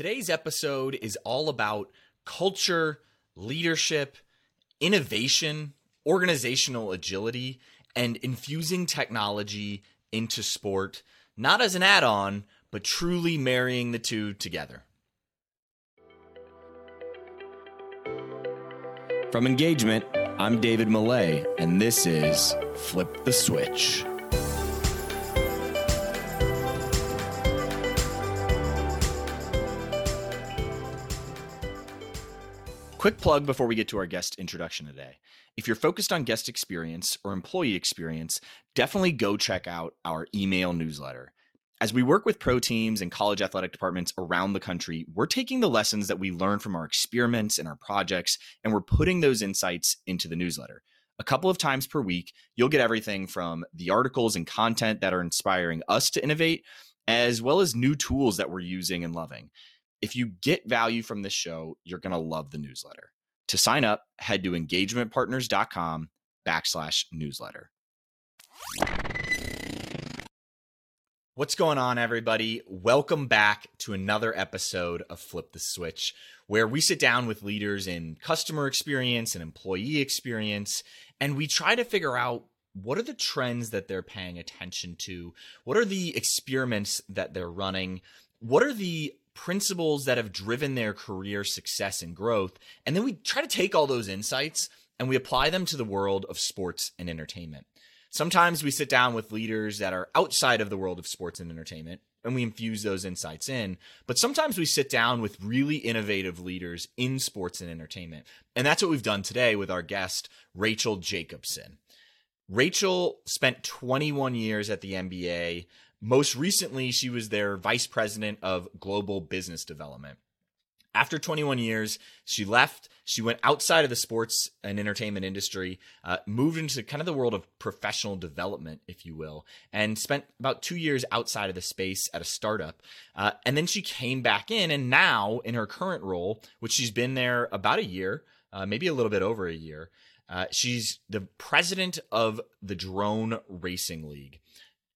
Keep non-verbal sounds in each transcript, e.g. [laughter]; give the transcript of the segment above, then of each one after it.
Today's episode is all about culture, leadership, innovation, organizational agility, and infusing technology into sport, not as an add on, but truly marrying the two together. From Engagement, I'm David Millay, and this is Flip the Switch. Quick plug before we get to our guest introduction today. If you're focused on guest experience or employee experience, definitely go check out our email newsletter. As we work with pro teams and college athletic departments around the country, we're taking the lessons that we learn from our experiments and our projects, and we're putting those insights into the newsletter. A couple of times per week, you'll get everything from the articles and content that are inspiring us to innovate, as well as new tools that we're using and loving. If you get value from this show, you're going to love the newsletter. To sign up, head to engagementpartners.com backslash newsletter. What's going on, everybody? Welcome back to another episode of Flip the Switch, where we sit down with leaders in customer experience and employee experience, and we try to figure out what are the trends that they're paying attention to? What are the experiments that they're running? What are the principles that have driven their career success and growth. And then we try to take all those insights and we apply them to the world of sports and entertainment. Sometimes we sit down with leaders that are outside of the world of sports and entertainment and we infuse those insights in. But sometimes we sit down with really innovative leaders in sports and entertainment. And that's what we've done today with our guest, Rachel Jacobson. Rachel spent 21 years at the NBA, most recently, she was their vice president of global business development. After 21 years, she left. She went outside of the sports and entertainment industry, uh, moved into kind of the world of professional development, if you will, and spent about two years outside of the space at a startup. Uh, and then she came back in, and now in her current role, which she's been there about a year, uh, maybe a little bit over a year, uh, she's the president of the Drone Racing League.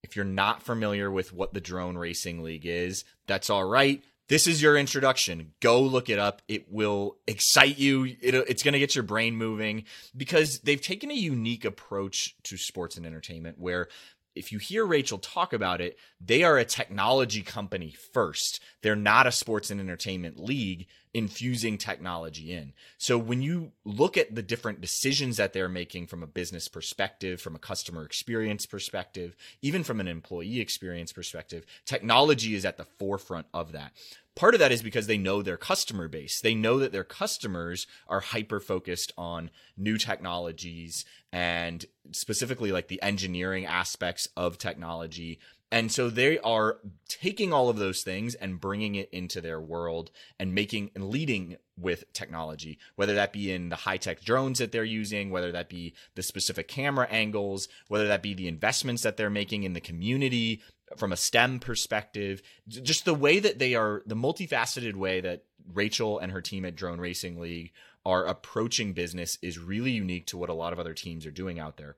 If you're not familiar with what the Drone Racing League is, that's all right. This is your introduction. Go look it up. It will excite you. It, it's going to get your brain moving because they've taken a unique approach to sports and entertainment where if you hear Rachel talk about it, they are a technology company first. They're not a sports and entertainment league infusing technology in. So when you look at the different decisions that they're making from a business perspective, from a customer experience perspective, even from an employee experience perspective, technology is at the forefront of that. Part of that is because they know their customer base. They know that their customers are hyper focused on new technologies and specifically like the engineering aspects of technology and so they are taking all of those things and bringing it into their world and making and leading with technology, whether that be in the high tech drones that they're using, whether that be the specific camera angles, whether that be the investments that they're making in the community from a STEM perspective, just the way that they are, the multifaceted way that Rachel and her team at Drone Racing League are approaching business is really unique to what a lot of other teams are doing out there.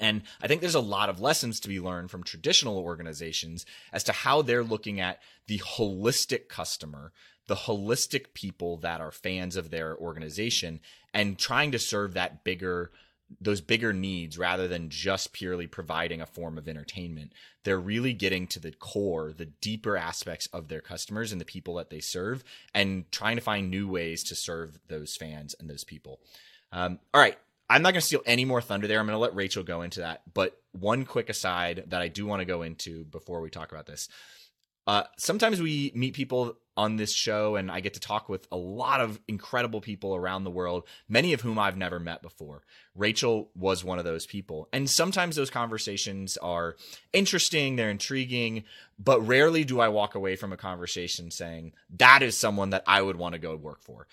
And I think there's a lot of lessons to be learned from traditional organizations as to how they're looking at the holistic customer, the holistic people that are fans of their organization, and trying to serve that bigger those bigger needs rather than just purely providing a form of entertainment. They're really getting to the core, the deeper aspects of their customers and the people that they serve, and trying to find new ways to serve those fans and those people. Um, all right, I'm not going to steal any more thunder there. I'm going to let Rachel go into that. But one quick aside that I do want to go into before we talk about this. Uh, sometimes we meet people on this show, and I get to talk with a lot of incredible people around the world, many of whom I've never met before. Rachel was one of those people. And sometimes those conversations are interesting, they're intriguing, but rarely do I walk away from a conversation saying, that is someone that I would want to go work for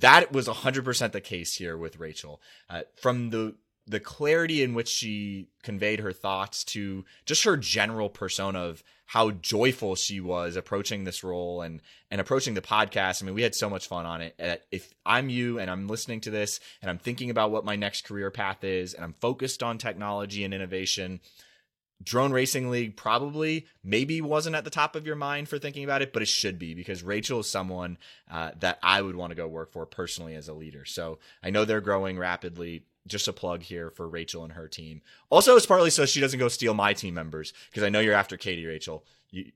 that was 100% the case here with Rachel. Uh, from the the clarity in which she conveyed her thoughts to just her general persona of how joyful she was approaching this role and and approaching the podcast. I mean, we had so much fun on it. If I'm you and I'm listening to this and I'm thinking about what my next career path is and I'm focused on technology and innovation, Drone Racing League probably maybe wasn't at the top of your mind for thinking about it, but it should be because Rachel is someone uh, that I would want to go work for personally as a leader. So I know they're growing rapidly. Just a plug here for Rachel and her team. Also, it's partly so she doesn't go steal my team members because I know you're after Katie, Rachel. You,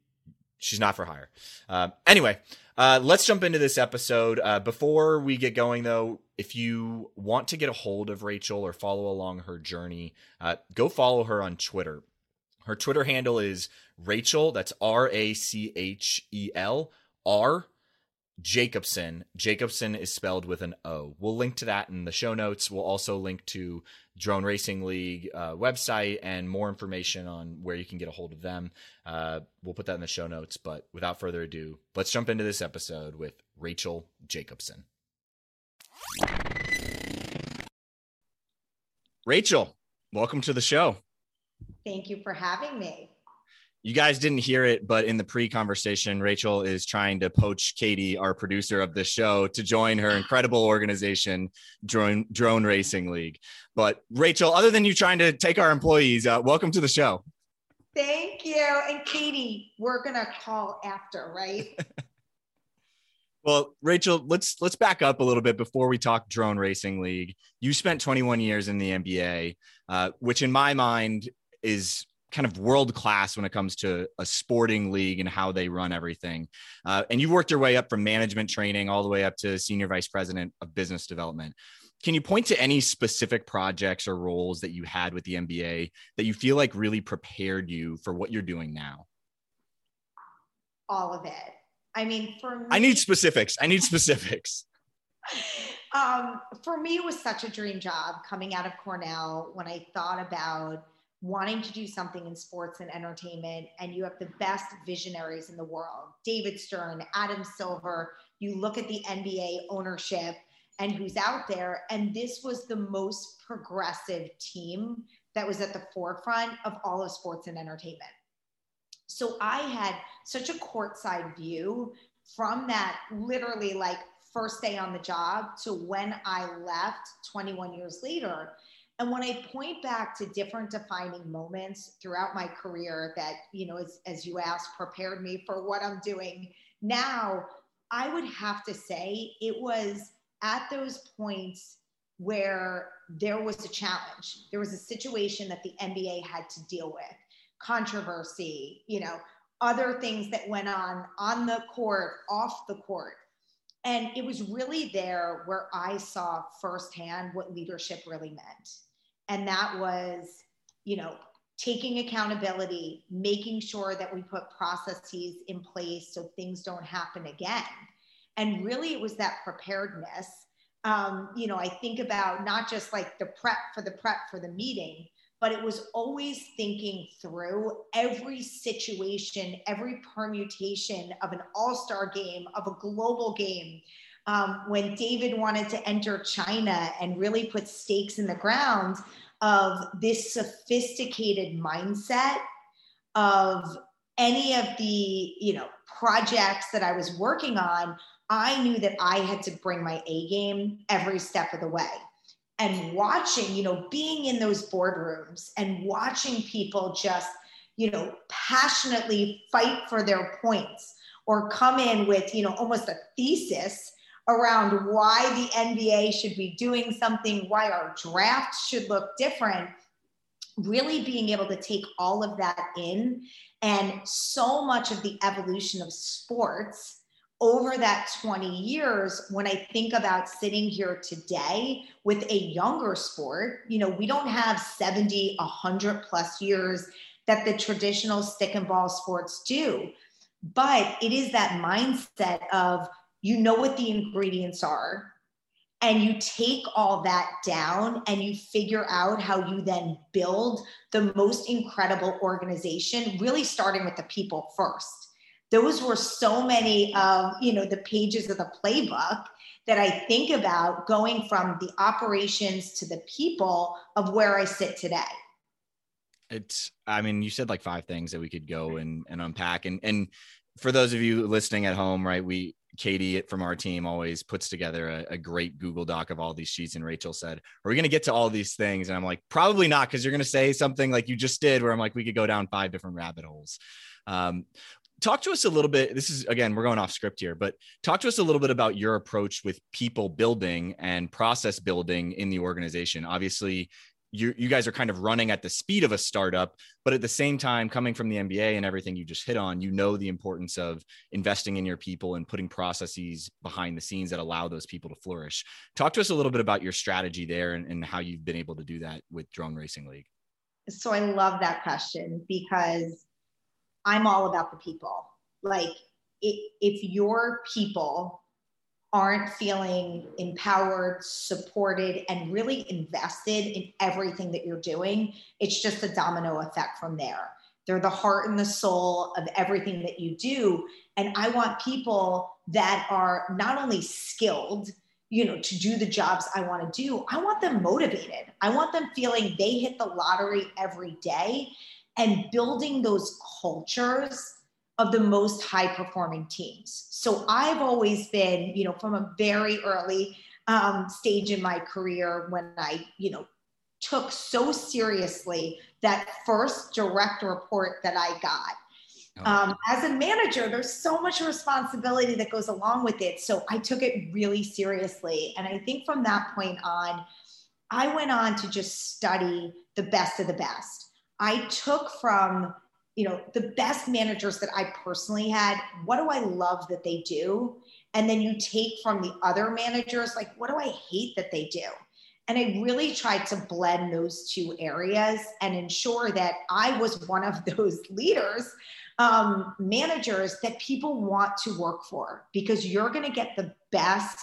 she's not for hire. Uh, anyway, uh, let's jump into this episode. Uh, before we get going, though, if you want to get a hold of Rachel or follow along her journey, uh, go follow her on Twitter her Twitter handle is Rachel, that's R A C H E L R Jacobson. Jacobson is spelled with an O. We'll link to that in the show notes. We'll also link to Drone Racing League uh, website and more information on where you can get a hold of them. Uh, we'll put that in the show notes. But without further ado, let's jump into this episode with Rachel Jacobson. Rachel, welcome to the show. Thank you for having me. You guys didn't hear it, but in the pre conversation, Rachel is trying to poach Katie, our producer of the show, to join her incredible organization, Drone, Drone Racing League. But Rachel, other than you trying to take our employees, uh, welcome to the show. Thank you. And Katie, we're going to call after, right? [laughs] Well, Rachel, let's let's back up a little bit before we talk drone racing league. You spent 21 years in the NBA, uh, which in my mind is kind of world class when it comes to a sporting league and how they run everything. Uh, and you've worked your way up from management training all the way up to senior vice president of business development. Can you point to any specific projects or roles that you had with the NBA that you feel like really prepared you for what you're doing now? All of it. I mean, for me, I need specifics. I need [laughs] specifics. um, for me, it was such a dream job coming out of Cornell when I thought about wanting to do something in sports and entertainment and you have the best visionaries in the world. David stern adam silver you look at the nba ownership and who's out there and this was the most progressive team that was at the forefront of all of sports and entertainment. So i had such a courtside view from that literally like first day on the job to when i left 21 years later and when I point back to different defining moments throughout my career that, you know, as, as you asked, prepared me for what I'm doing now, I would have to say it was at those points where there was a challenge. There was a situation that the NBA had to deal with, controversy, you know, other things that went on on the court, off the court. And it was really there where I saw firsthand what leadership really meant and that was you know taking accountability making sure that we put processes in place so things don't happen again. And really it was that preparedness. Um, you know i think about not just like the prep for the prep for the meeting but it was always thinking through every situation every permutation of an all-star game of a global game um, when David wanted to enter China and really put stakes in the ground of this sophisticated mindset of any of the you know projects that I was working on, I knew that I had to bring my A game every step of the way. And watching, you know, being in those boardrooms and watching people just, you know, passionately fight for their points or come in with, you know, almost a thesis around why the NBA should be doing something, why our draft should look different, really being able to take all of that in. And so much of the evolution of sports over that 20 years, when I think about sitting here today with a younger sport, you know, we don't have 70, 100 plus years that the traditional stick and ball sports do. But it is that mindset of you know what the ingredients are and you take all that down and you figure out how you then build the most incredible organization really starting with the people first. Those were so many of you know the pages of the playbook that i think about going from the operations to the people of where i sit today. It's i mean you said like five things that we could go and, and unpack. And and for those of you listening at home right we Katie from our team always puts together a, a, great Google Doc of all these sheets. And Rachel said, Are we going to get to all these things? And I'm like, Probably not, because you're going to say something like you just did, where I'm like, We could go down five different rabbit holes. Um, talk to us a little bit. This is, again, we're going off script here, but talk to us a little bit about your approach with people building and process building in the organization. Obviously, you you guys are kind of running at the speed of a startup but at the same time coming from the NBA and everything you just hit on you know the importance of investing in your people and putting processes behind the scenes that allow those people to flourish. Talk to us a little bit about your strategy there and, and how you've been able to do that with drone racing league. So i love that question because i'm all about the people. Like if your people aren't feeling empowered, supported, and really invested in everything that you're doing, it's just a domino effect from there. They're the heart and the soul of everything that you do. And I want people that are not only skilled, you know, to do the jobs I want to do, I want them motivated. I want them feeling they hit the lottery every day and building those cultures of the most high performing teams. So I've always been, you know, from a very early um, stage in my career when I, you know, took so seriously that first direct report that I got. Oh. Um, as a manager, there's so much responsibility that goes along with it. So I took it really seriously. And I think from that point on, I went on to just study the best of the best. I took from you know the best managers that i personally had what do i love that they do? And then you take from the other managers like what do i hate that they do? And i really tried to blend those two areas and ensure that i was one of [laughs] those leaders um, managers that people want to work for because you're going to get the best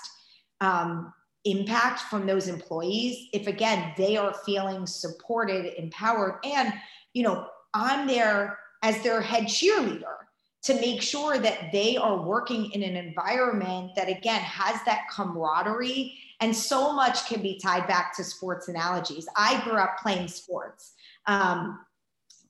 um, impact from those employees if again they are feeling supported empowered and you know I'm there as their head cheerleader to make sure that they are working in an environment that again has that camaraderie and so much can be tied back to sports analogies i grew up playing sports um,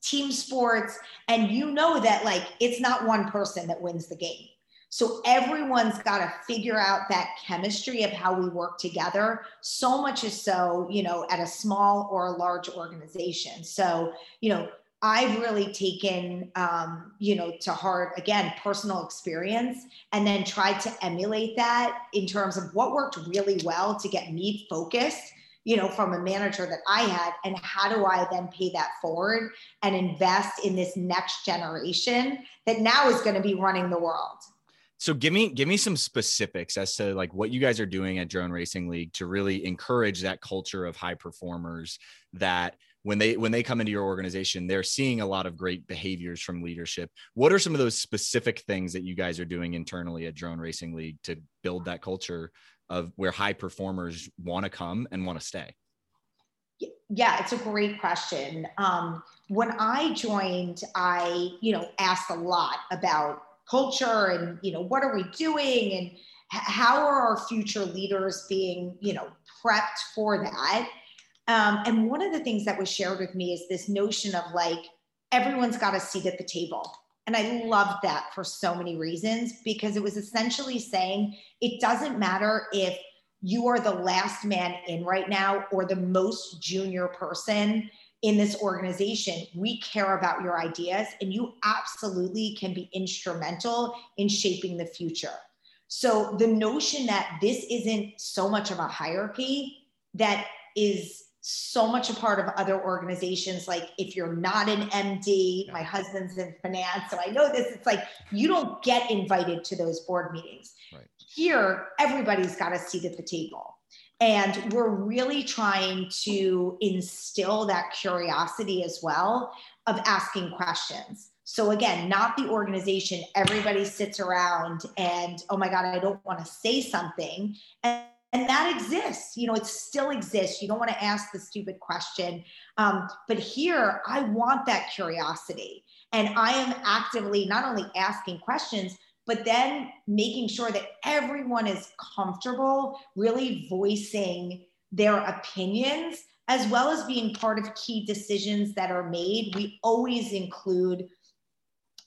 team sports and you know that like it's not one person that wins the game so everyone's got to figure out that chemistry of how we work together. So much is so, you know, at a small or a large organization. So, you know, I've really taken, um, you know, to heart again personal experience, and then tried to emulate that in terms of what worked really well to get me focused, you know, from a manager that I had, and how do I then pay that forward and invest in this next generation that now is going to be running the world. So give me give me some specifics as to like what you guys are doing at Drone Racing League to really encourage that culture of high performers that when they when they come into your organization they're seeing a lot of great behaviors from leadership. What are some of those specific things that you guys are doing internally at drone racing league to build that culture of where high performers want to come and want to stay? Yeah it's a great question. Um, when i joined i you know asked a lot about culture and you know what are we doing and how are our future leaders being you know prepped for that um, and one of the things that was shared with me is this notion of like, everyone's got a seat at the table. And I loved that for so many reasons because it was essentially saying it doesn't matter if you are the last man in right now or the most junior person in this organization. We care about your ideas and you absolutely can be instrumental in shaping the future. So the notion that this isn't so much of a hierarchy that is so much a part of other organizations. Like if you're not an MD, my husband's in finance, so I know this. It's like you don't get invited to those board meetings. Right. Here, everybody's got a seat at the table. And we're really trying to instill that curiosity as well of asking questions. So again, not the organization, everybody sits around and, oh my God, I don't want to say something. And and that exists you know it still exists. You don't want to ask the stupid question. Um, but here i want that curiosity. And i am actively not only asking questions but then making sure that everyone is comfortable really voicing their opinions as well as being part of key decisions that are made. We always include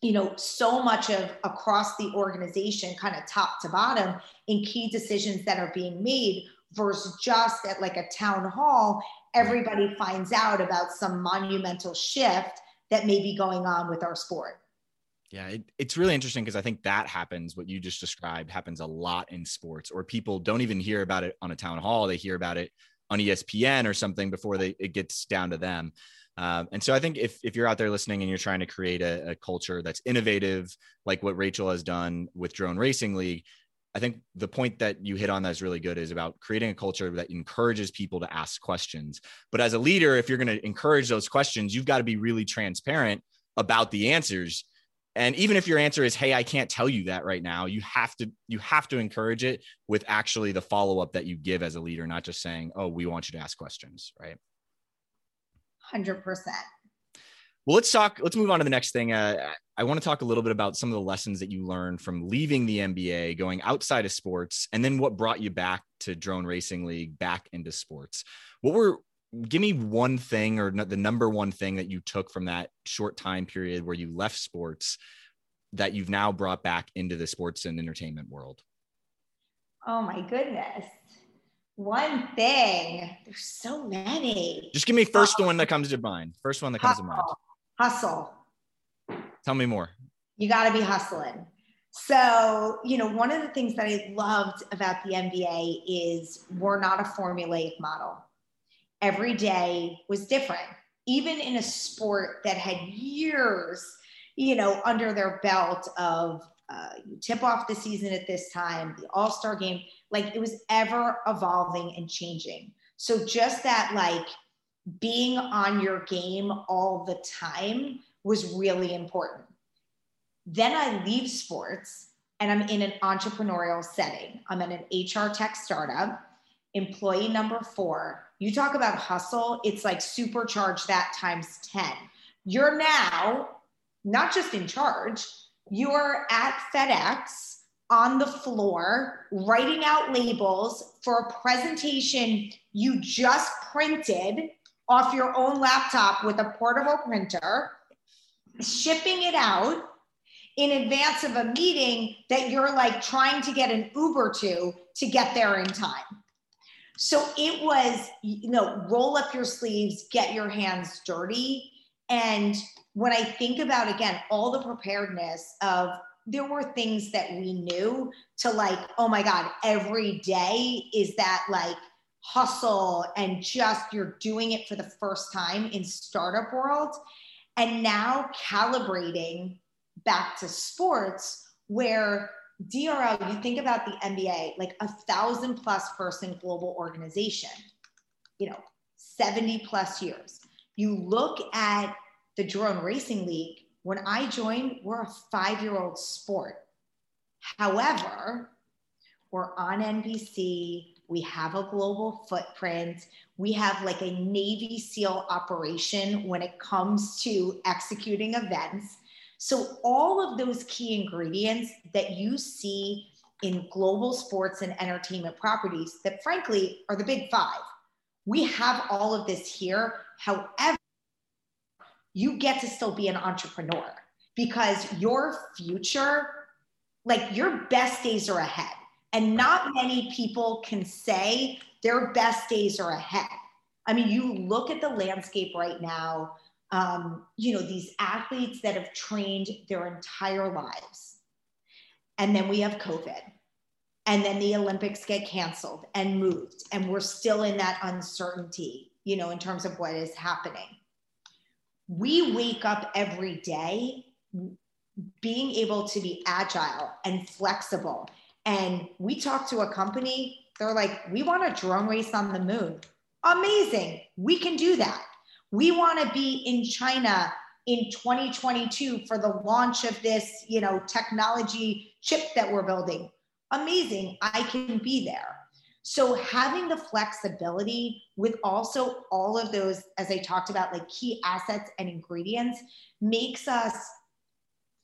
you know so much of across the organization kind of top to bottom in key decisions that are being made versus just at like a town hall everybody finds out about some monumental shift that may be going on with our sport yeah, it, it's really interesting because I think that happens. What you just described happens a lot in sports, or people don't even hear about it on a town hall. They hear about it on ESPN or something before they it gets down to them. Um, and so I think if if you're out there listening and you're trying to create a, a culture that's innovative, like what Rachel has done with Drone Racing League, I think the point that you hit on that is really good is about creating a culture that encourages people to ask questions. But as a leader, if you're going to encourage those questions, you've got to be really transparent about the answers and even if your answer is hey i can't tell you that right now you have to you have to encourage it with actually the follow-up that you give as a leader not just saying oh we want you to ask questions right 100% well let's talk let's move on to the next thing. Uh, i want to talk a little bit about some of the lessons that you learned from leaving the nba going outside of sports and then what brought you back to drone racing league back into sports. What were give me one thing or the number one thing that you took from that short time period where you left sports that you've now brought back into the sports and entertainment world? Oh my goodness one thing. There's so many. Just give me first one that comes to mind. First one that comes hustle. to mind. Hustle. Tell me more. You got to be hustling. So, you know, one of the things that I loved about the NBA is we're not a formulaic model. Every day was different. Even in a sport that had years, you know, under their belt of uh, you tip off the season at this time, the All Star game, like it was ever evolving and changing. So just that, like being on your game all the time was really important. Then I leave sports and I'm in an entrepreneurial setting. I'm in an HR tech startup, employee number four you talk about hustle, it's like supercharge that times 10. You're now not just in charge, you're at FedEx on the floor writing out labels for a presentation you just printed off your own laptop with a portable printer, shipping it out in advance of a meeting that you're like trying to get an Uber to to get there in time. So it was, you know, roll up your sleeves, get your hands dirty. And when I think about, again, all the preparedness of, there were things that we knew to like, oh my God, every day is that like hustle and just you're doing it for the first time in startup world. And now calibrating back to sports where DRL, you think about the NBA, like a thousand plus person global organization, you know, 70 plus years. You look at the Drone Racing League, when I joined, we're a five year old sport. However, we're on NBC, we have a global footprint, we have like a Navy SEAL operation when it comes to executing events. So, all of those key ingredients that you see in global sports and entertainment properties that, frankly, are the big five, we have all of this here. However, you get to still be an entrepreneur because your future, like your best days are ahead. And not many people can say their best days are ahead. I mean, you look at the landscape right now um, you know, these athletes that have trained their entire lives. And then we have COVID. And then the Olympics get canceled and moved. And we're still in that uncertainty, you know, in terms of what is happening. We wake up every day being able to be agile and flexible. And we talk to a company, they're like, we want a drone race on the moon. Amazing. We can do that we want to be in China in 2022 for the launch of this, you know, technology chip that we're building. Amazing. I can be there. So having the flexibility with also all of those, as I talked about, like key assets and ingredients makes us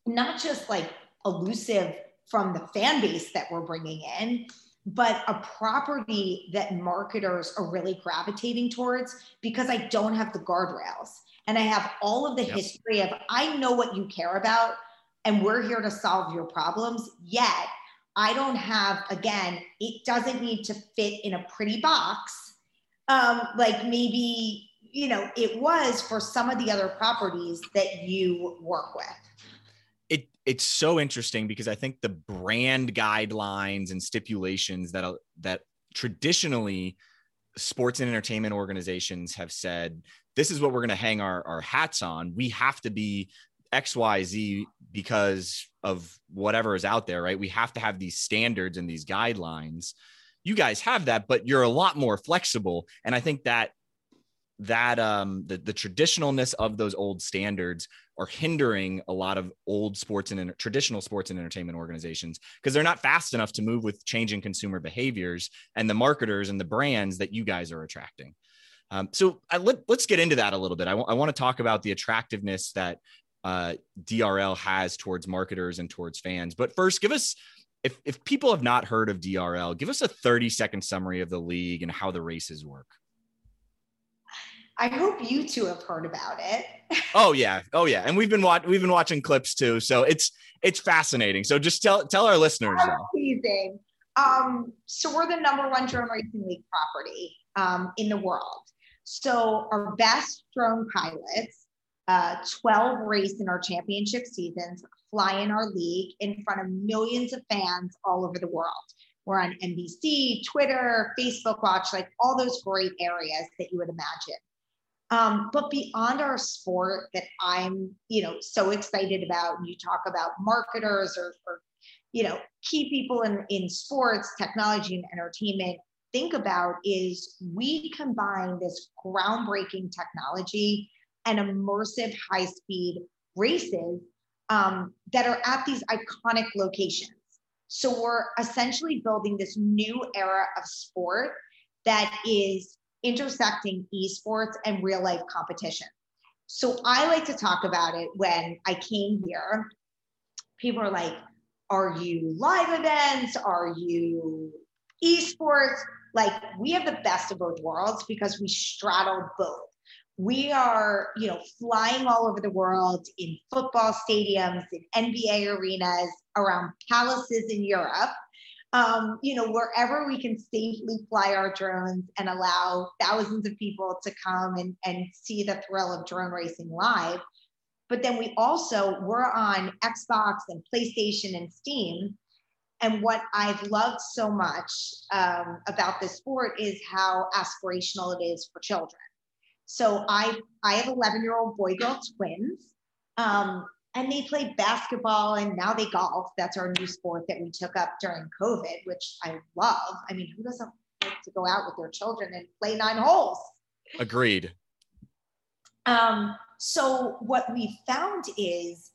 not just like elusive from the fan base that we're bringing in, but a property that marketers are really gravitating towards because I don't have the guardrails and I have all of the yep. history of I know what you care about. and we're here to solve your problems. Yet, I don't have, again, it doesn't need to fit in a pretty box. Um, like maybe, you know, it was for some of the other properties that you work with. It, it's so interesting because I think the brand guidelines and stipulations that that traditionally sports and entertainment organizations have said this is what we're going to hang our, our hats on we have to be xyz because of whatever is out there right? We have to have these standards and these guidelines. You guys have that but you're a lot more flexible. And i think that that um the, the traditionalness of those old standards are hindering a lot of old sports and traditional sports and entertainment organizations because they're not fast enough to move with changing consumer behaviors and the marketers and the brands that you guys are attracting. Um, so I, let, us get into that a little bit. I, w- I want to talk about the attractiveness that uh, drl has towards marketers and towards fans but first give us if, if people have not heard of drl give us a 30 second summary of the league and how the races work I hope you two have heard about it. [laughs] oh yeah, oh yeah, and we've been watching we've been watching clips too, so it's it's fascinating. So just tell tell our listeners. Amazing. Um, so we're the number one drone racing league property um, in the world. So our best drone pilots, uh, 12 race in our championship seasons, fly in our league in front of millions of fans all over the world. We're on NBC, Twitter, Facebook Watch, like all those great areas that you would imagine. Um, but beyond our sport that I'm, you know, so excited about, and you talk about marketers or, or you know, key people in, in sports, technology, and entertainment think about is we combine this groundbreaking technology and immersive high speed races um, that are at these iconic locations. So we're essentially building this new era of sport that is intersecting esports and real life competition. So I like to talk about it when I came here. People are like, are you live events? Are you esports? Like we have the best of both worlds because we straddle both. We are, you know, flying all over the world in football stadiums, in NBA arenas, around palaces in Europe um, you know, wherever we can safely fly our drones and allow thousands of people to come and, and see the thrill of drone racing live. But then we also, we're on Xbox and PlayStation and Steam. And what I've loved so much um, about this sport is how aspirational it is for children. So I, I have 11 year old boy girl twins. Um, and they play basketball and now they golf. That's our new sport that we took up during COVID, which I love. I mean, who doesn't like to go out with their children and play nine holes? Agreed. Um, so what we found is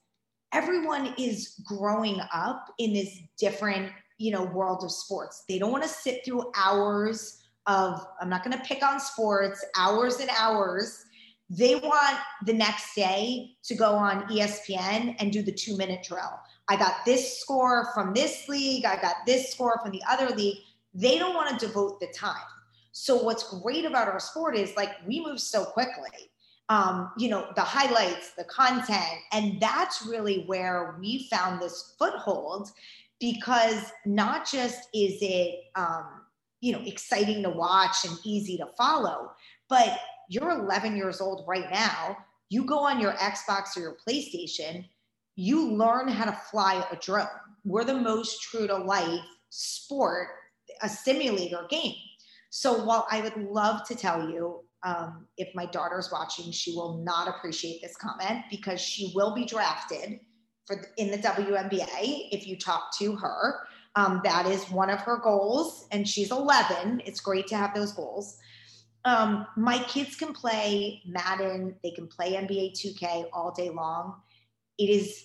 everyone is growing up in this different, you know, world of sports. They don't want to sit through hours of, I'm not going to pick on sports, hours and hours they want the next day to go on ESPN and do the two minute drill. I got this score from this league, I got this score from the other league. They don't want to devote the time. So, what's great about our sport is like we move so quickly. Um, you know, the highlights, the content, and that's really where we found this foothold because not just is it, um, you know, exciting to watch and easy to follow, but you're 11 years old right now. You go on your Xbox or your PlayStation, you learn how to fly a drone. We're the most true to life sport, a simulator game. So while I would love to tell you, um, if my daughter's watching, she will not appreciate this comment because she will be drafted for the, in the WNBA if you talk to her. Um, that is one of her goals, and she's 11. It's great to have those goals um, my kids can play Madden, they can play NBA 2K all day long. It is,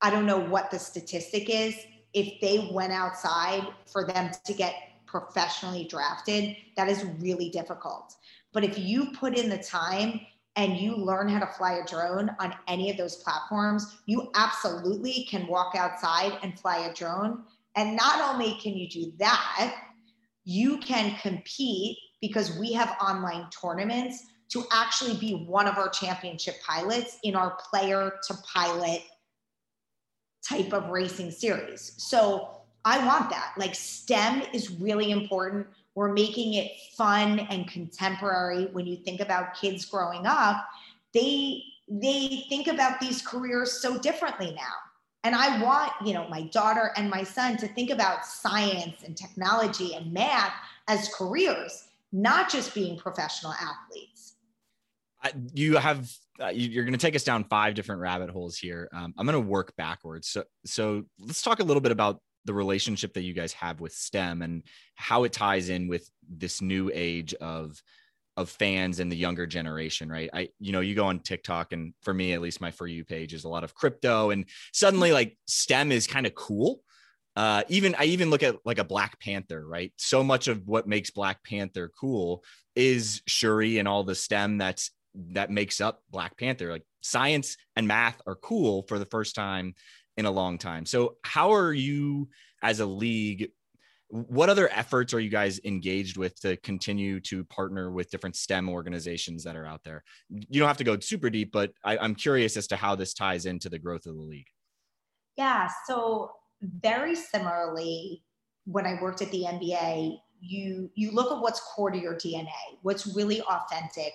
I don't know what the statistic is. If they went outside for them to get professionally drafted, that is really difficult. But if you put in the time and you learn how to fly a drone on any of those platforms, you absolutely can walk outside and fly a drone. And not only can you do that, you can compete because we have online tournaments to actually be one of our championship pilots in our player to pilot type of racing series. So I want that. Like STEM is really important. We're making it fun and contemporary. When you think about kids growing up, they they think about these careers so differently now. And I want, you know, my daughter and my son to think about science and technology and math as careers, not just being professional athletes. you have uh, you're going to take us down five different rabbit holes here. Um, I'm going to work backwards. So, so let's talk a little bit about the relationship that you guys have with STEM and how it ties in with this new age of of fans and the younger generation, right? I, you know, you go on TikTok, and for me, at least, my for you page is a lot of crypto, and suddenly, like STEM is kind of cool. Uh, even I even look at like a Black Panther, right? So much of what makes Black Panther cool is Shuri and all the STEM that's that makes up Black Panther. Like science and math are cool for the first time in a long time. So, how are you as a league? What other efforts are you guys engaged with to continue to partner with different STEM organizations that are out there? You don't have to go super deep, but I, I'm curious as to how this ties into the growth of the league. Yeah. So, very similarly, when I worked at the NBA, you you look at what's core to your DNA, what's really authentic.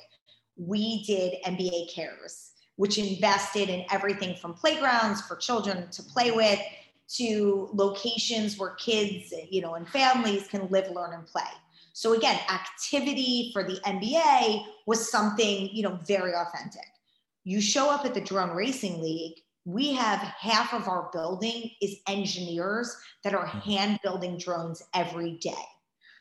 We did NBA Cares which invested in everything from playgrounds for children to play with to locations where kids, you know, and families can live, learn, and play. So again, activity for the NBA was something, you know, very authentic. You show up at the Drone Racing League, we have half of our building is engineers that are mm-hmm. hand building drones every day.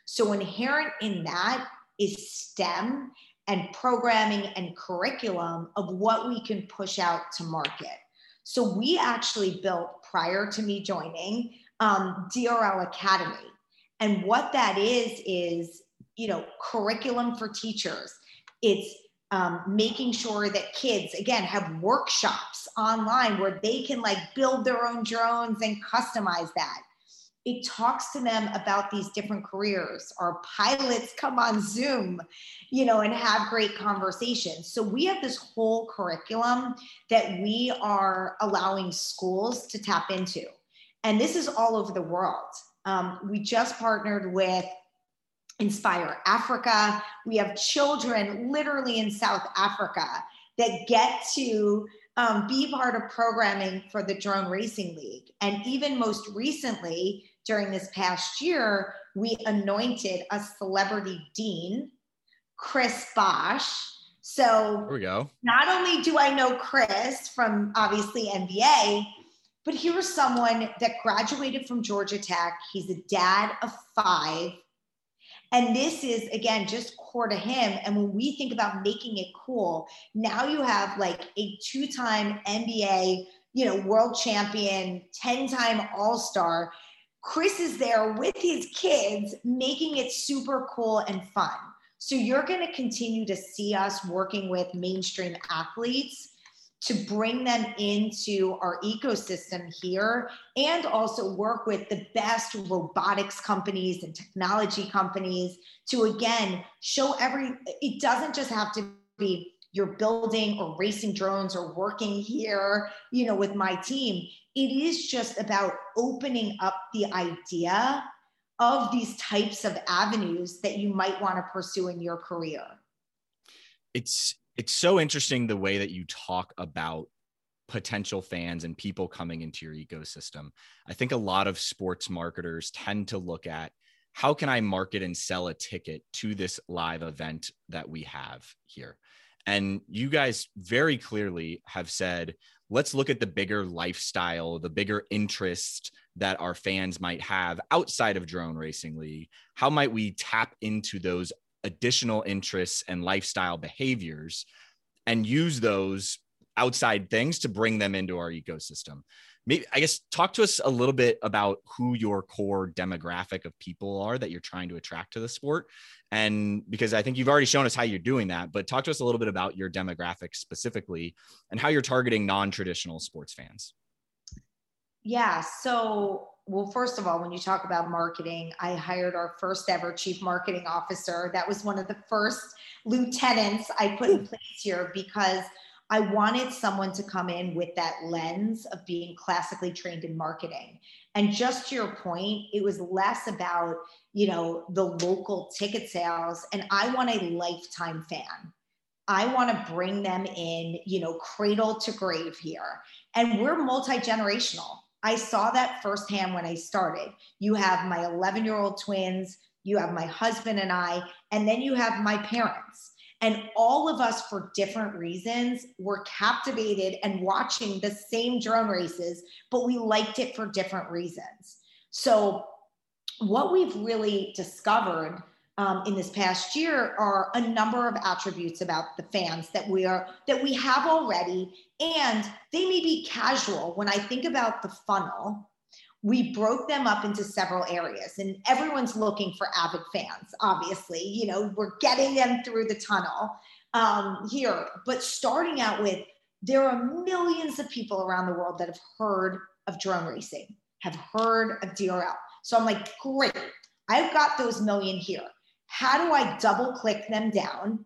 So inherent in that is STEM and programming and curriculum of what we can push out to market. So we actually built prior to me joining um, DRL Academy. And what that is, is, you know, curriculum for teachers. It's um, making sure that kids, again, have workshops online where they can like build their own drones and customize that it talks to them about these different careers. Our pilots come on Zoom, you know, and have great conversations. So we have this whole curriculum that we are allowing schools to tap into. And this is all over the world. Um, we just partnered with Inspire Africa. We have children literally in South Africa that get to um, be part of programming for the Drone Racing League. And even most recently, during this past year, we anointed a celebrity dean, Chris Bosh. So there we go. Not only do I know Chris from obviously NBA, but here's someone that graduated from Georgia Tech. He's a dad of five. And this is, again, just core to him. And when we think about making it cool, now you have like a two time NBA, you know, world champion, 10 time all star Chris is there with his kids, making it super cool and fun. So you're going to continue to see us working with mainstream athletes to bring them into our ecosystem here and also work with the best robotics companies and technology companies to again show every it doesn't just have to be you're building or racing drones or working here you know with my team it is just about opening up the idea of these types of avenues that you might want to pursue in your career. It's it's so interesting the way that you talk about potential fans and people coming into your ecosystem. I think a lot of sports marketers tend to look at how can i market and sell a ticket to this live event that we have here and you guys very clearly have said let's look at the bigger lifestyle, the bigger interest that our fans might have outside of Drone Racing League. How might we tap into those additional interests and lifestyle behaviors and use those outside things to bring them into our ecosystem? Maybe, I guess, talk to us a little bit about who your core demographic of people are that you're trying to attract to the sport and because I think you've already shown us how you're doing that, but talk to us a little bit about your demographics specifically and how you're targeting non traditional sports fans. Yeah. So, well, first of all, when you talk about marketing, I hired our first ever chief marketing officer. That was one of the first lieutenants I put in [laughs] place here because I wanted someone to come in with that lens of being classically trained in marketing. And just to your point, it was less about, you know, the local ticket sales. And I want a lifetime fan. I want to bring them in, you know, cradle to grave here. And we're multi generational. I saw that firsthand when I started. You have my 11 year old twins, you have my husband and I, and then you have my parents. And all of us, for different reasons, were captivated and watching the same drone races, but we liked it for different reasons. So, what we've really discovered um, in this past year are a number of attributes about the fans that we are that we have already and they may be casual when i think about the funnel we broke them up into several areas and everyone's looking for avid fans obviously you know we're getting them through the tunnel um, here but starting out with there are millions of people around the world that have heard of drone racing have heard of drl so i'm like great i've got those million here. How do i double click them down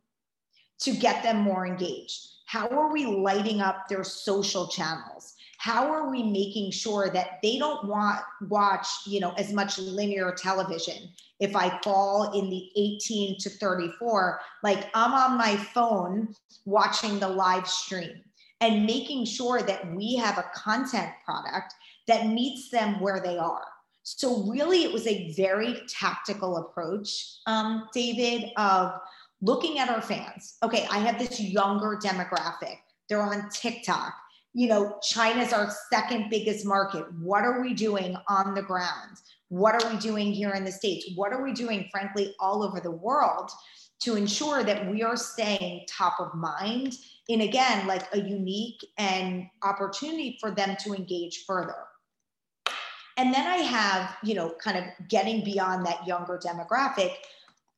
to get them more engaged? How are we lighting up their social channels how are we making sure that they don't want watch you know as much linear television? If i fall in the 18 to 34 like i'm on my phone watching the live stream and making sure that we have a content product that meets them where they are. So really it was a very tactical approach um, david of looking at our fans. Okay i have this younger demographic. They're on tiktok you know, China's our second biggest market. What are we doing on the ground? What are we doing here in the States? What are we doing, frankly, all over the world to ensure that we are staying top of mind in, again, like a unique and opportunity for them to engage further? And then I have, you know, kind of getting beyond that younger demographic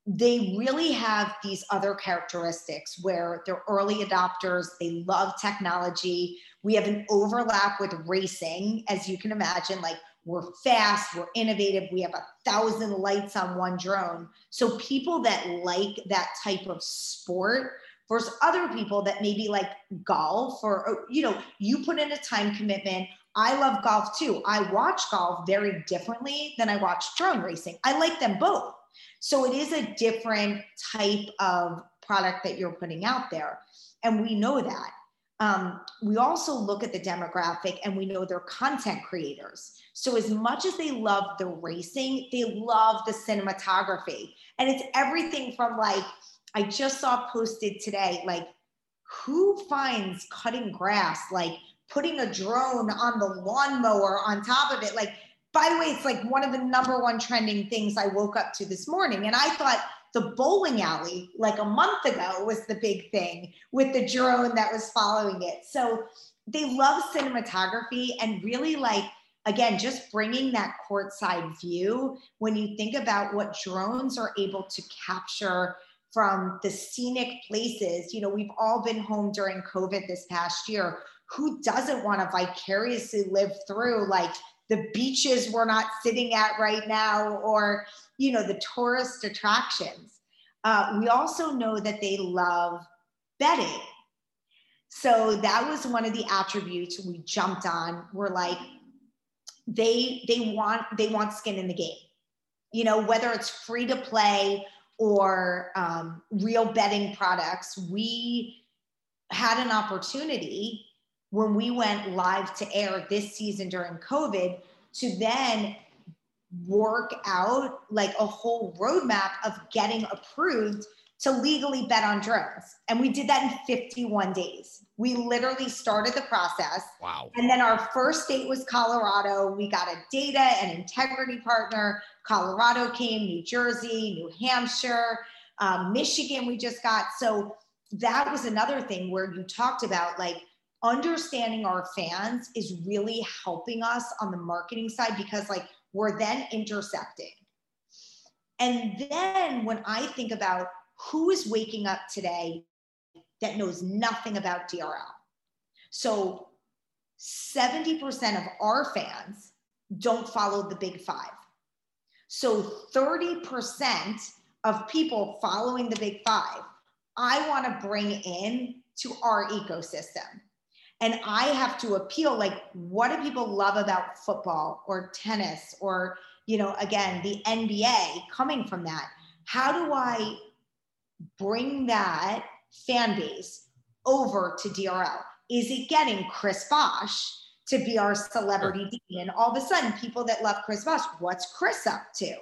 they really have these other characteristics where they're early adopters, they love technology. We have an overlap with racing, as you can imagine, like we're fast, we're innovative, we have a thousand lights on one drone. So people that like that type of sport versus other people that maybe like golf or, you know, you put in a time commitment. I love golf too. I watch golf very differently than I watch drone racing. I like them both so it is a different type of product that you're putting out there. And we know that. Um, we also look at the demographic and we know they're content creators. So, as much as they love the racing, they love the cinematography. And it's everything from like, I just saw posted today, like, who finds cutting grass, like putting a drone on the lawnmower on top of it? Like, by the way, it's like one of the number one trending things I woke up to this morning. And I thought the bowling alley, like a month ago, was the big thing with the drone that was following it. So they love cinematography and really like, again, just bringing that courtside view. When you think about what drones are able to capture from the scenic places, you know, we've all been home during COVID this past year. Who doesn't want to vicariously live through like the beaches we're not sitting at right now or you know the tourist attractions uh, we also know that they love betting so that was one of the attributes we jumped on. We're like they they want they want skin in the game. You know whether it's free to play or um, real betting products we had an opportunity when we went live to air this season during COVID to then work out like a whole roadmap of getting approved to legally bet on drones. And we did that in 51 days. We literally started the process. Wow. And then our first state was Colorado. We got a data and integrity partner. Colorado came, New Jersey, New Hampshire, um, Michigan, we just got. So that was another thing where you talked about like, understanding our fans is really helping us on the marketing side because like we're then intersecting. And then when I think about who is waking up today that knows nothing about DRL. So 70% of our fans don't follow the big five. So 30% of people following the big five, I want to bring in to our ecosystem. And I have to appeal like, what do people love about football or tennis or, you know, again, the NBA coming from that? How do I bring that fan base over to DRL? Is it getting Chris Bosh to be our celebrity sure. And all of a sudden, people that love Chris Bosh, what's Chris up to?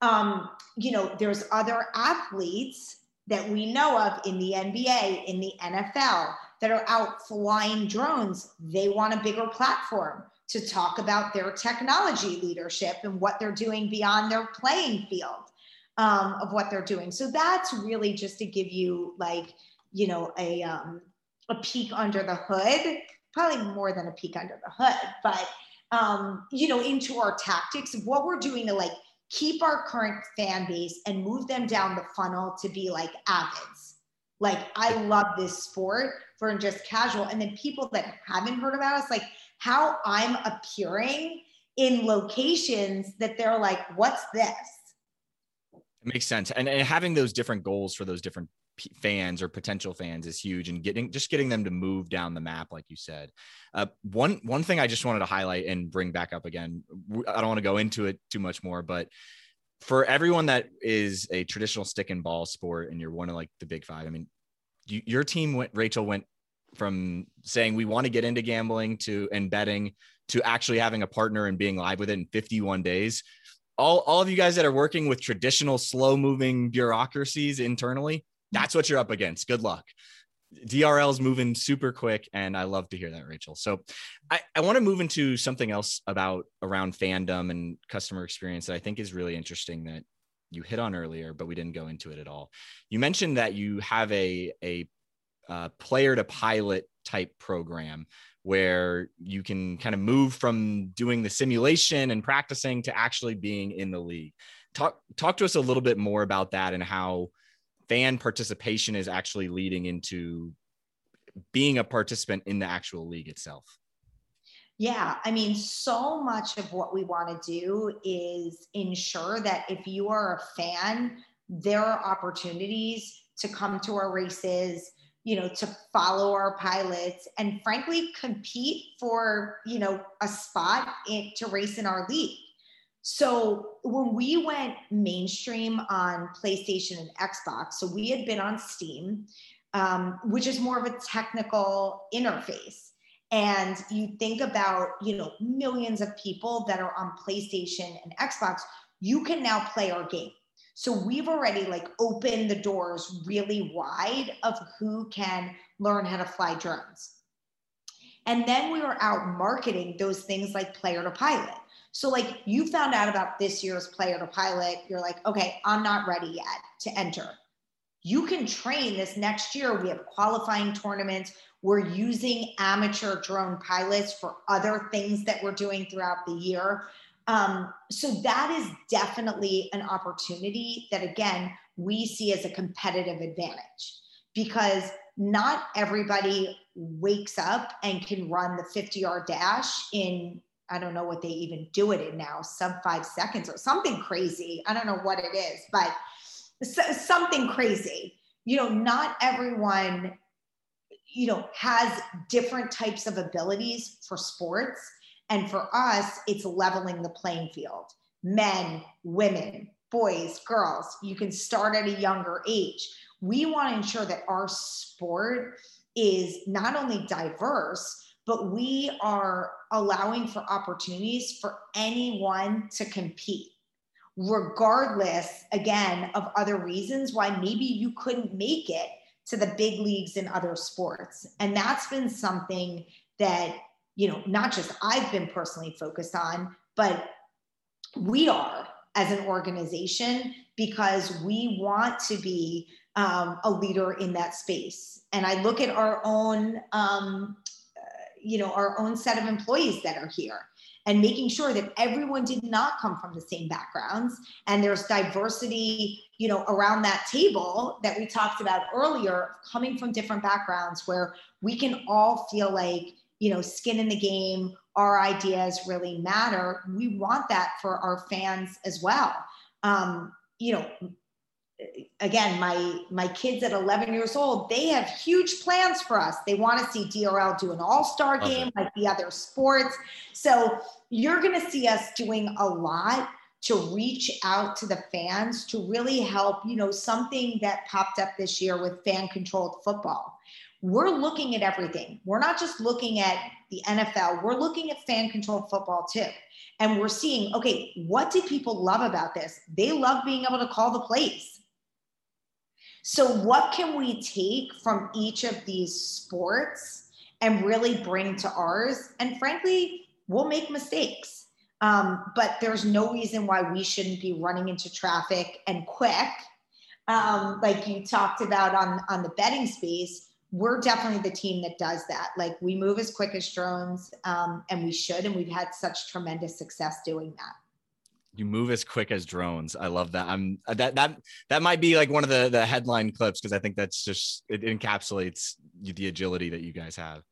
Um, you know, there's other athletes that we know of in the NBA, in the NFL, that are out flying drones. They want a bigger platform to talk about their technology leadership and what they're doing beyond their playing field um, of what they're doing. So that's really just to give you like, you know, a um, a peek under the hood, probably more than a peek under the hood, but um, you know, into our tactics of what we're doing to like keep our current fan base and move them down the funnel to be like avids. Like I love this sport for just casual. And then people that haven't heard about us, like how I'm appearing in locations that they're like, what's this? It makes sense. And, and having those different goals for those different fans or potential fans is huge and getting just getting them to move down the map like you said uh, one one thing i just wanted to highlight and bring back up again i don't want to go into it too much more but for everyone that is a traditional stick and ball sport and you're one of like the big five i mean you, your team went rachel went from saying we want to get into gambling to and betting to actually having a partner and being live with it in 51 days. All, all of you guys that are working with traditional slow moving bureaucracies internally that's what you're up against. Good luck. DRL is moving super quick, and I love to hear that, Rachel. So, I, I want to move into something else about around fandom and customer experience that I think is really interesting that you hit on earlier, but we didn't go into it at all. You mentioned that you have a a uh, player to pilot type program where you can kind of move from doing the simulation and practicing to actually being in the league. Talk talk to us a little bit more about that and how fan participation is actually leading into being a participant in the actual league itself. Yeah, I mean, so much of what we want to do is ensure that if you are a fan, there are opportunities to come to our races, you know, to follow our pilots and frankly compete for, you know, a spot in, to race in our league. So when we went mainstream on PlayStation and Xbox, so we had been on Steam, um, which is more of a technical interface. And you think about, you know, millions of people that are on PlayStation and Xbox, you can now play our game. So we've already like opened the doors really wide of who can learn how to fly drones. And then we were out marketing those things like player to pilot. So like you found out about this year's player to pilot, you're like, okay, I'm not ready yet to enter. You can train this next year. We have qualifying tournaments. We're using amateur drone pilots for other things that we're doing throughout the year. Um, so that is definitely an opportunity that, again, we see as a competitive advantage because not everybody wakes up and can run the 50 yard dash in, I don't know what they even do it in now, sub five seconds or something crazy. I don't know what it is, but something crazy. You know, not everyone, you know, has different types of abilities for sports and for us, it's leveling the playing field. Men, women, boys, girls, you can start at a younger age. We want to ensure that our sport is not only diverse, but we are allowing for opportunities for anyone to compete, regardless, again, of other reasons why maybe you couldn't make it to the big leagues in other sports. And that's been something that you know, not just I've been personally focused on, but we are as an organization because we want to be um, a leader in that space. And I look at our own, um, uh, you know, our own set of employees that are here and making sure that everyone did not come from the same backgrounds and there's diversity you know around that table that we talked about earlier coming from different backgrounds where we can all feel like you know, skin in the game, our ideas really matter. We want that for our fans as well. Um, you know, again my my kids at 11 years old they have huge plans for us. They want to see drl do an all-star game like the other sports. So you're going to see us doing a lot to reach out to the fans to really help you know something that popped up this year with fan controlled football. We're looking at everything. We're not just looking at the nfl we're looking at fan controlled football too. And we're seeing okay what do people love about this? They love being able to call the plays so, what can we take from each of these sports and really bring to ours? And frankly, we'll make mistakes. Um, but there's no reason why we shouldn't be running into traffic and quick. Um, like you talked about on, on the betting space, we're definitely the team that does that. Like we move as quick as drones, um, and we should, and we've had such tremendous success doing that you move as quick as drones. I love that. I'm uh, that that that might be like one of the the headline clips because I think that's just it encapsulates the agility that you guys have.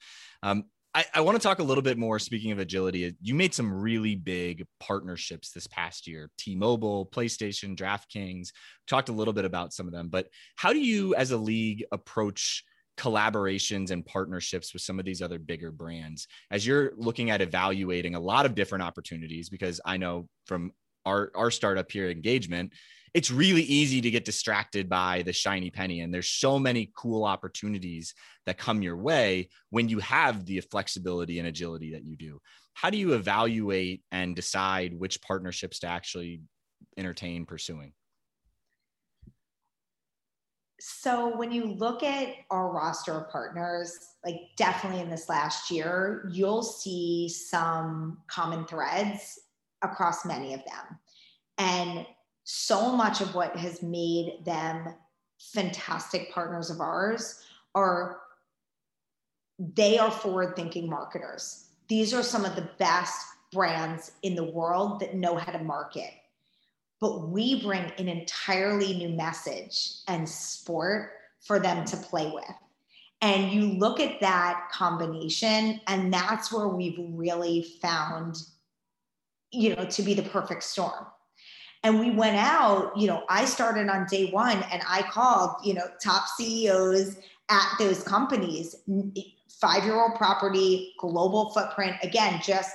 Um, I, I want to talk a little bit more. Speaking of agility, you made some really big partnerships this past year: T-Mobile, PlayStation, DraftKings. Talked a little bit about some of them, but how do you, as a league, approach? collaborations and partnerships with some of these other bigger brands as you're looking at evaluating a lot of different opportunities because i know from our our startup here engagement it's really easy to get distracted by the shiny penny. And there's so many cool opportunities that come your way when you have the flexibility and agility that you do. How do you evaluate and decide which partnerships to actually entertain pursuing? So when you look at our roster of partners like definitely in this last year you'll see some common threads across many of them. And so much of what has made them fantastic partners of ours are they are forward thinking marketers. These are some of the best brands in the world that know how to market. But we bring an entirely new message and sport for them to play with. And you look at that combination, and that's where we've really found you know, to be the perfect storm. And we went out, you know, I started on day one and I called, you know, top CEOs at those companies, five year old property, global footprint. Again, just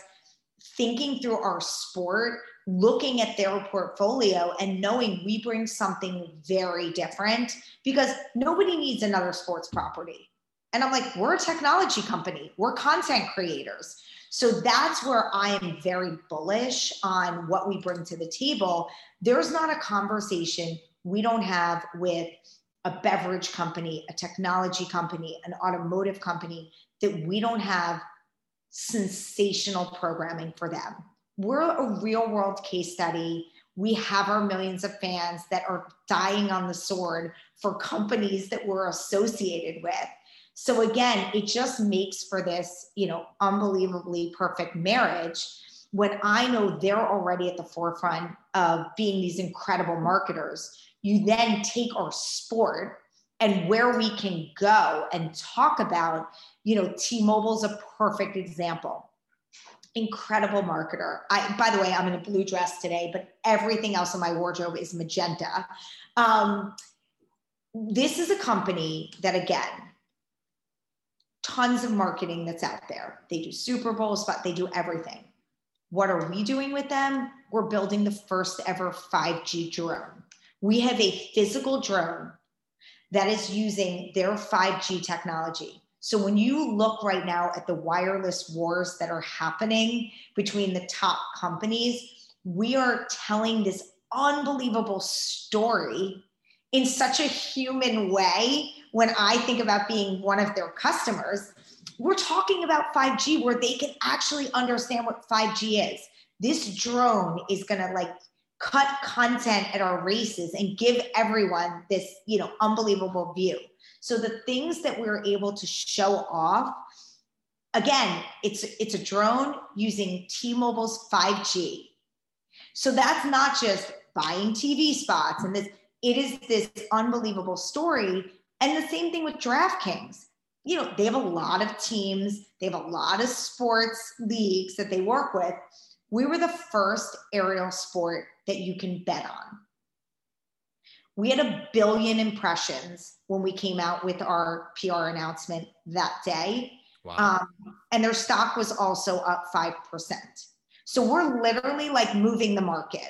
thinking through our sport, looking at their portfolio and knowing we bring something very different because nobody needs another sports property. And I'm like, we're a technology company, we're content creators. So that's where I am very bullish on what we bring to the table. There's not a conversation we don't have with a beverage company, a technology company, an automotive company that we don't have sensational programming for them. We're a real world case study. We have our millions of fans that are dying on the sword for companies that we're associated with. So again, it just makes for this, you know, unbelievably perfect marriage when I know they're already at the forefront of being these incredible marketers. You then take our sport and where we can go and talk about, you know, T-Mobile's a perfect example. Incredible marketer. I, by the way, I'm in a blue dress today, but everything else in my wardrobe is magenta. Um, this is a company that, again, tons of marketing that's out there. They do Super Bowls, but they do everything. What are we doing with them? We're building the first ever 5G drone. We have a physical drone that is using their 5G technology. So when you look right now at the wireless wars that are happening between the top companies, we are telling this unbelievable story in such a human way when I think about being one of their customers, we're talking about 5G where they can actually understand what 5G is. This drone is going to like cut content at our races and give everyone this, you know, unbelievable view. So the things that we're able to show off again, it's it's a drone using T-Mobile's 5G. So that's not just buying TV spots and this it is this unbelievable story and the same thing with DraftKings. You know, they have a lot of teams, they have a lot of sports leagues that they work with. We were the first aerial sport that you can bet on. We had a billion impressions when we came out with our PR announcement that day. Wow. Um, and their stock was also up 5%. So we're literally like moving the market.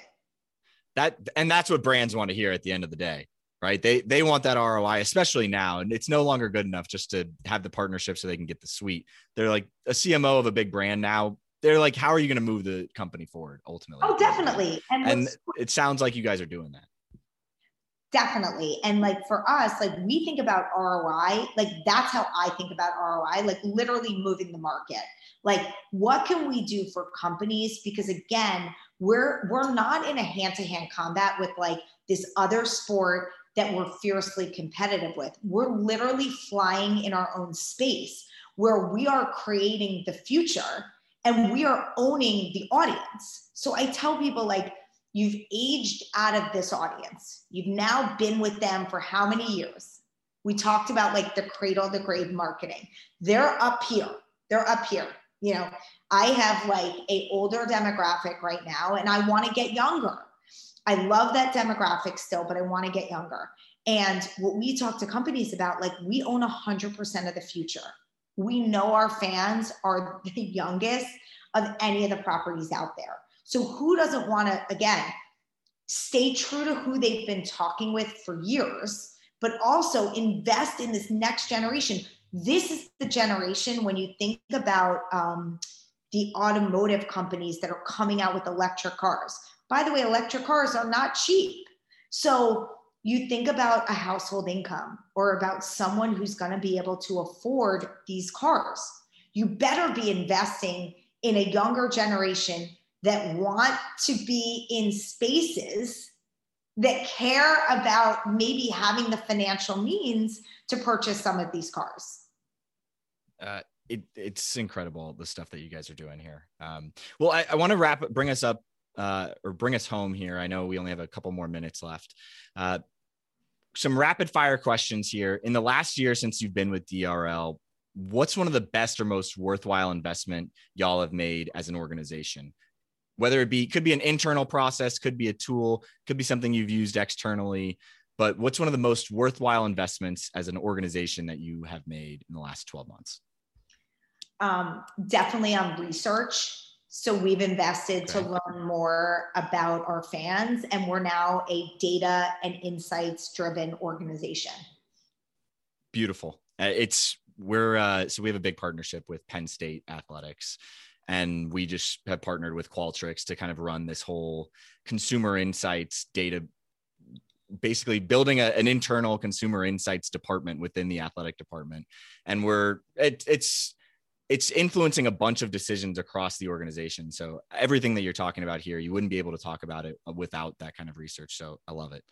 That and that's what brands want to hear at the end of the day, right? They they want that ROI, especially now. And it's no longer good enough just to have the partnership so they can get the suite. They're like a CMO of a big brand now. They're like, how are you going to move the company forward ultimately? Oh, definitely. And, and it sounds like you guys are doing that. Definitely. And like for us, like we think about ROI, like that's how I think about ROI, like literally moving the market. Like what can we do for companies? Because again, we're we're not in a hand-to-hand combat with like this other sport that we're fiercely competitive with. We're literally flying in our own space where we are creating the future and we are owning the audience. So I tell people like You've aged out of this audience. You've now been with them for how many years? We talked about like the cradle to grave marketing. They're up here. They're up here. You know, I have like a older demographic right now and I want to get younger. I love that demographic still, but I want to get younger. And what we talk to companies about, like we own 100% of the future. We know our fans are [laughs] the youngest of any of the properties out there. So who doesn't want to, again, stay true to who they've been talking with for years, but also invest in this next generation? This is the generation when you think about um, the automotive companies that are coming out with electric cars. By the way, electric cars are not cheap. So you think about a household income or about someone who's going to be able to afford these cars. You better be investing in a younger generation that want to be in spaces that care about maybe having the financial means to purchase some of these cars. Uh, it, it's incredible the stuff that you guys are doing here. Um, well, I, I want to wrap, bring us up uh, or bring us home here. I know we only have a couple more minutes left. Uh, some rapid fire questions here. In the last year since you've been with DRL, what's one of the best or most worthwhile investment y'all have made as an organization? whether it be could be an internal process could be a tool could be something you've used externally but what's one of the most worthwhile investments as an organization that you have made in the last 12 months um, definitely on research so we've invested okay. to learn more about our fans and we're now a data and insights driven organization. Beautiful. Uh, it's we're uh, so we have a big partnership with penn state athletics and we just have partnered with Qualtrics to kind of run this whole consumer insights data basically building a, an internal consumer insights department within the athletic department. And we're it, it's it's influencing a bunch of decisions across the organization so everything that you're talking about here you wouldn't be able to talk about it without that kind of research so i love it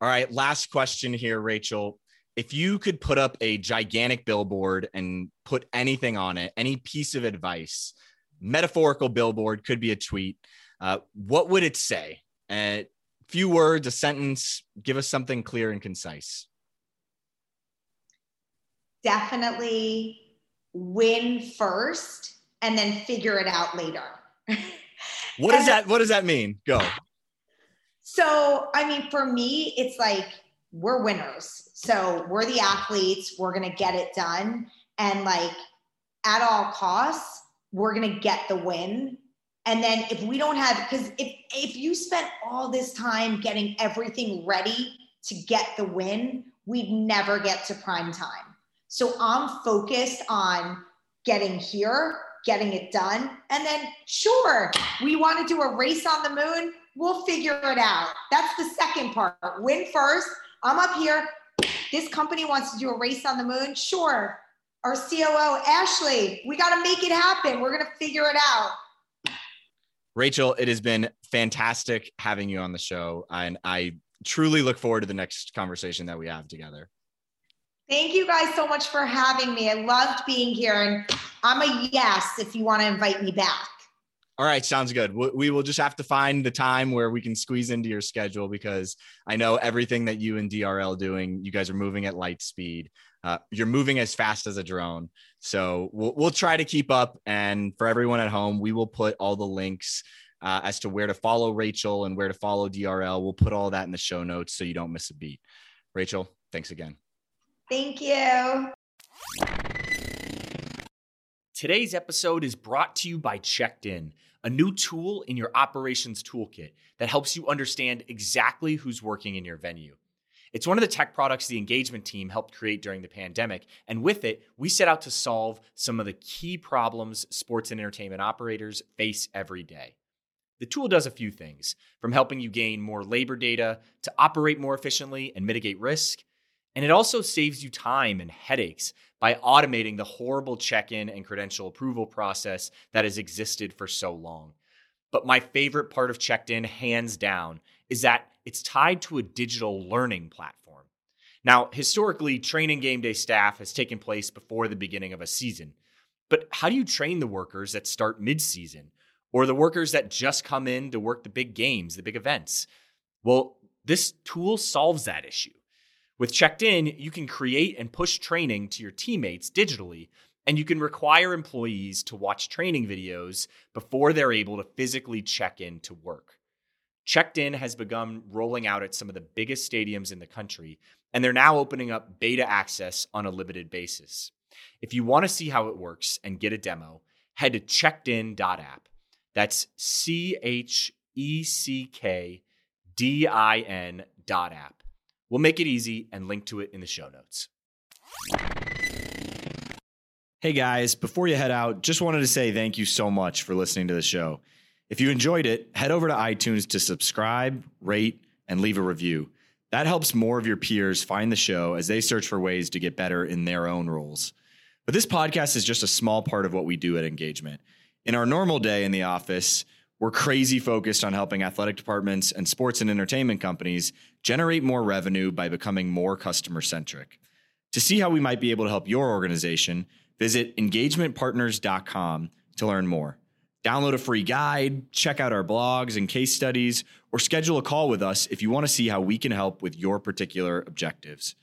all right last question here rachel if you could put up a gigantic billboard and put anything on it any piece of advice metaphorical billboard, could be a tweet. Uh, what would it say? A uh, few words, a sentence. Give us something clear and concise. Definitely win first and then figure it out later. [laughs] what does that what does that mean? Go. So, I mean, for me, it's like we're winners. So, we're the athletes, we're going to get it done and like at all costs we're going to get the win. And then if we don't have, because if, if you spent all this time getting everything ready to get the win, we'd never get to prime time. So I'm focused on getting here, getting it done. And then, sure, we want to do a race on the moon. We'll figure it out. That's the second part. Win first. I'm up here. This company wants to do a race on the moon. Sure, our COO, Ashley. We got to make it happen. We're going to figure it out. Rachel, it has been fantastic having you on the show. And I truly look forward to the next conversation that we have together. Thank you guys so much for having me. I loved being here. And I'm a yes if you want to invite me back. All right, sounds good. We will just have to find the time where we can squeeze into your schedule because I know everything that you and DRL doing, you guys are moving at light speed. Uh, you're moving as fast as a drone. So we'll, we'll try to keep up. And for everyone at home, we will put all the links uh, as to where to follow Rachel and where to follow DRL. We'll put all that in the show notes so you don't miss a beat. Rachel, thanks again. Thank you. Today's episode is brought to you by Checked In, a new tool in your operations toolkit that helps you understand exactly who's working in your venue. It's one of the tech products the engagement team helped create during the pandemic. And with it, we set out to solve some of the key problems sports and entertainment operators face every day. The tool does a few things from helping you gain more labor data to operate more efficiently and mitigate risk. And it also saves you time and headaches by automating the horrible check in and credential approval process that has existed for so long. But my favorite part of Checked In, hands down, is that it's tied to a digital learning platform. Now, historically, training game day staff has taken place before the beginning of a season. But how do you train the workers that start mid season or the workers that just come in to work the big games, the big events? Well, this tool solves that issue. With Checked In, you can create and push training to your teammates digitally, and you can require employees to watch training videos before they're able to physically check in to work. Checked In has begun rolling out at some of the biggest stadiums in the country, and they're now opening up beta access on a limited basis. If you want to see how it works and get a demo, head to checkedin.app. That's C H E C K D I N dot app. We'll make it easy and link to it in the show notes. Hey guys, before you head out, just wanted to say thank you so much for listening to the show. If you enjoyed it, head over to iTunes to subscribe, rate, and leave a review. That helps more of your peers find the show as they search for ways to get better in their own roles. But this podcast is just a small part of what we do at Engagement. In our normal day in the office, we're crazy focused on helping athletic departments and sports and entertainment companies generate more revenue by becoming more customer centric. To see how we might be able to help your organization, visit engagementpartners.com to learn more. Download a free guide, check out our blogs and case studies, or schedule a call with us if you want to see how we can help with your particular objectives.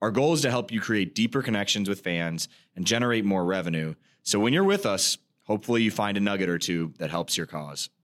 Our goal is to help you create deeper connections with fans and generate more revenue. So when you're with us, hopefully you find a nugget or two that helps your cause.